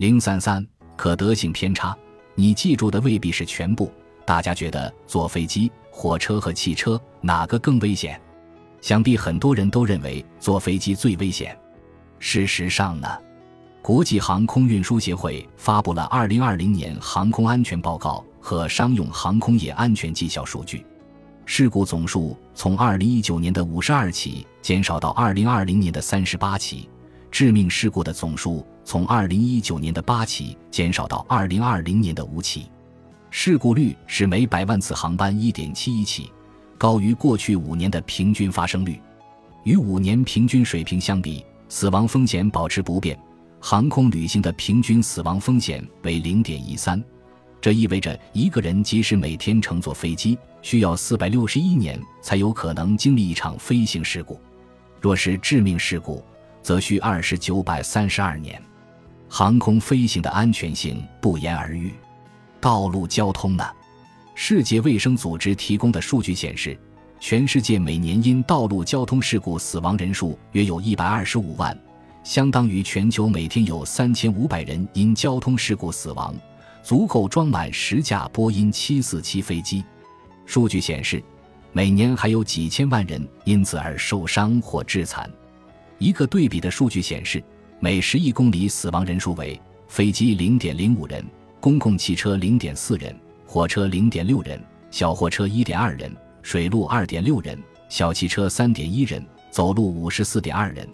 零三三可得性偏差，你记住的未必是全部。大家觉得坐飞机、火车和汽车哪个更危险？想必很多人都认为坐飞机最危险。事实上呢？国际航空运输协会发布了二零二零年航空安全报告和商用航空业安全绩效数据，事故总数从二零一九年的五十二起减少到二零二零年的三十八起，致命事故的总数从二零一九年的八起减少到二零二零年的五起，事故率是每百万次航班一点七一起，高于过去五年的平均发生率，与五年平均水平相比，死亡风险保持不变。航空旅行的平均死亡风险为零点一三，这意味着一个人即使每天乘坐飞机，需要四百六十一年才有可能经历一场飞行事故；若是致命事故，则需二十九百三十二年。航空飞行的安全性不言而喻。道路交通呢？世界卫生组织提供的数据显示，全世界每年因道路交通事故死亡人数约有一百二十五万。相当于全球每天有三千五百人因交通事故死亡，足够装满十架波音七四七飞机。数据显示，每年还有几千万人因此而受伤或致残。一个对比的数据显示，每十亿公里死亡人数为：飞机零点零五人，公共汽车零点四人，火车零点六人，小货车一点二人，水路二点六人，小汽车三点一人，走路五十四点二人。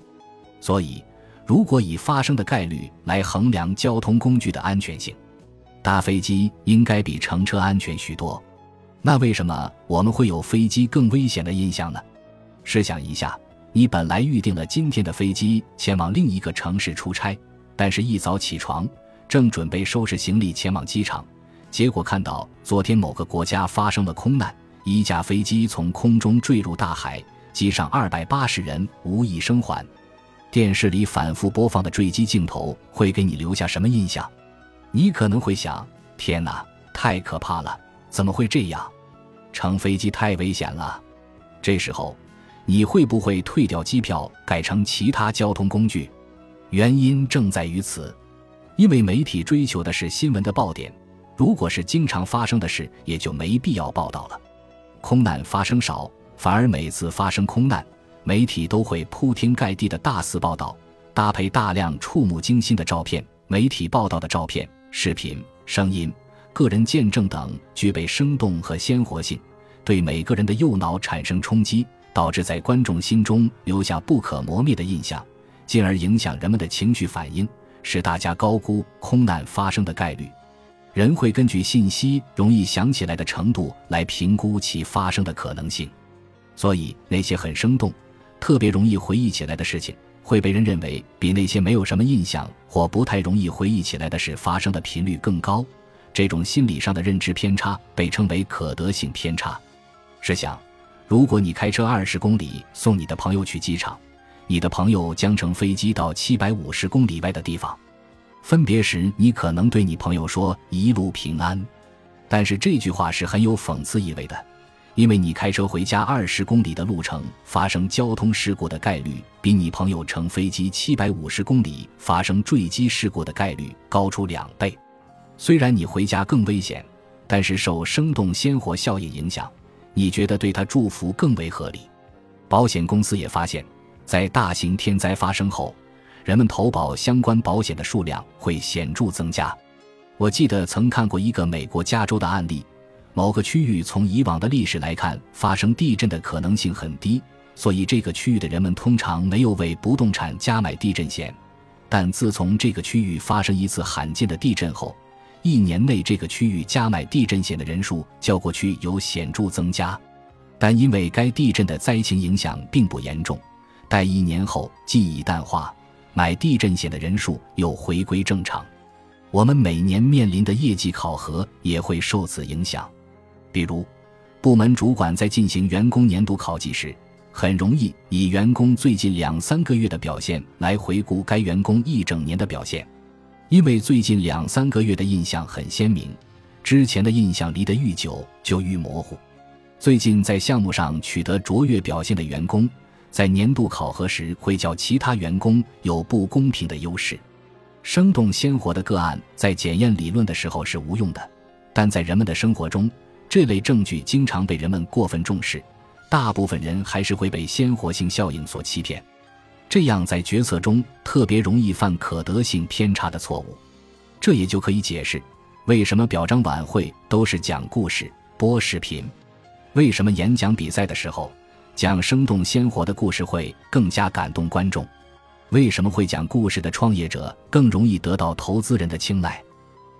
所以。如果以发生的概率来衡量交通工具的安全性，搭飞机应该比乘车安全许多。那为什么我们会有飞机更危险的印象呢？试想一下，你本来预定了今天的飞机前往另一个城市出差，但是一早起床，正准备收拾行李前往机场，结果看到昨天某个国家发生了空难，一架飞机从空中坠入大海，机上二百八十人无一生还。电视里反复播放的坠机镜头会给你留下什么印象？你可能会想：天哪，太可怕了！怎么会这样？乘飞机太危险了。这时候，你会不会退掉机票，改成其他交通工具？原因正在于此，因为媒体追求的是新闻的爆点。如果是经常发生的事，也就没必要报道了。空难发生少，反而每次发生空难。媒体都会铺天盖地的大肆报道，搭配大量触目惊心的照片。媒体报道的照片、视频、声音、个人见证等具备生动和鲜活性，对每个人的右脑产生冲击，导致在观众心中留下不可磨灭的印象，进而影响人们的情绪反应，使大家高估空难发生的概率。人会根据信息容易想起来的程度来评估其发生的可能性，所以那些很生动。特别容易回忆起来的事情，会被人认为比那些没有什么印象或不太容易回忆起来的事发生的频率更高。这种心理上的认知偏差被称为可得性偏差。试想，如果你开车二十公里送你的朋友去机场，你的朋友将乘飞机到七百五十公里外的地方，分别时你可能对你朋友说“一路平安”，但是这句话是很有讽刺意味的。因为你开车回家二十公里的路程发生交通事故的概率，比你朋友乘飞机七百五十公里发生坠机事故的概率高出两倍。虽然你回家更危险，但是受生动鲜活效应影响，你觉得对他祝福更为合理。保险公司也发现，在大型天灾发生后，人们投保相关保险的数量会显著增加。我记得曾看过一个美国加州的案例。某个区域从以往的历史来看，发生地震的可能性很低，所以这个区域的人们通常没有为不动产加买地震险。但自从这个区域发生一次罕见的地震后，一年内这个区域加买地震险的人数较过去有显著增加。但因为该地震的灾情影响并不严重，待一年后记忆淡化，买地震险的人数又回归正常。我们每年面临的业绩考核也会受此影响。比如，部门主管在进行员工年度考绩时，很容易以员工最近两三个月的表现来回顾该员工一整年的表现，因为最近两三个月的印象很鲜明，之前的印象离得愈久就愈模糊。最近在项目上取得卓越表现的员工，在年度考核时会较其他员工有不公平的优势。生动鲜活的个案在检验理论的时候是无用的，但在人们的生活中，这类证据经常被人们过分重视。大部分人还是会被鲜活性效应所欺骗，这样在决策中特别容易犯可得性偏差的错误。这也就可以解释为什么表彰晚会都是讲故事、播视频，为什么演讲比赛的时候讲生动鲜活的故事会更加感动观众。为什么会讲故事的创业者更容易得到投资人的青睐？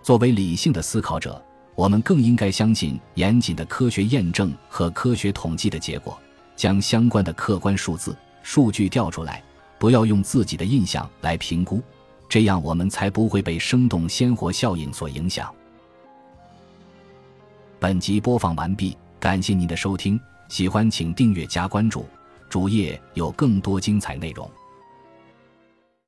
作为理性的思考者，我们更应该相信严谨的科学验证和科学统计的结果，将相关的客观数字、数据调出来，不要用自己的印象来评估，这样我们才不会被生动鲜活效应所影响。本集播放完毕，感谢您的收听，喜欢请订阅加关注，主页有更多精彩内容。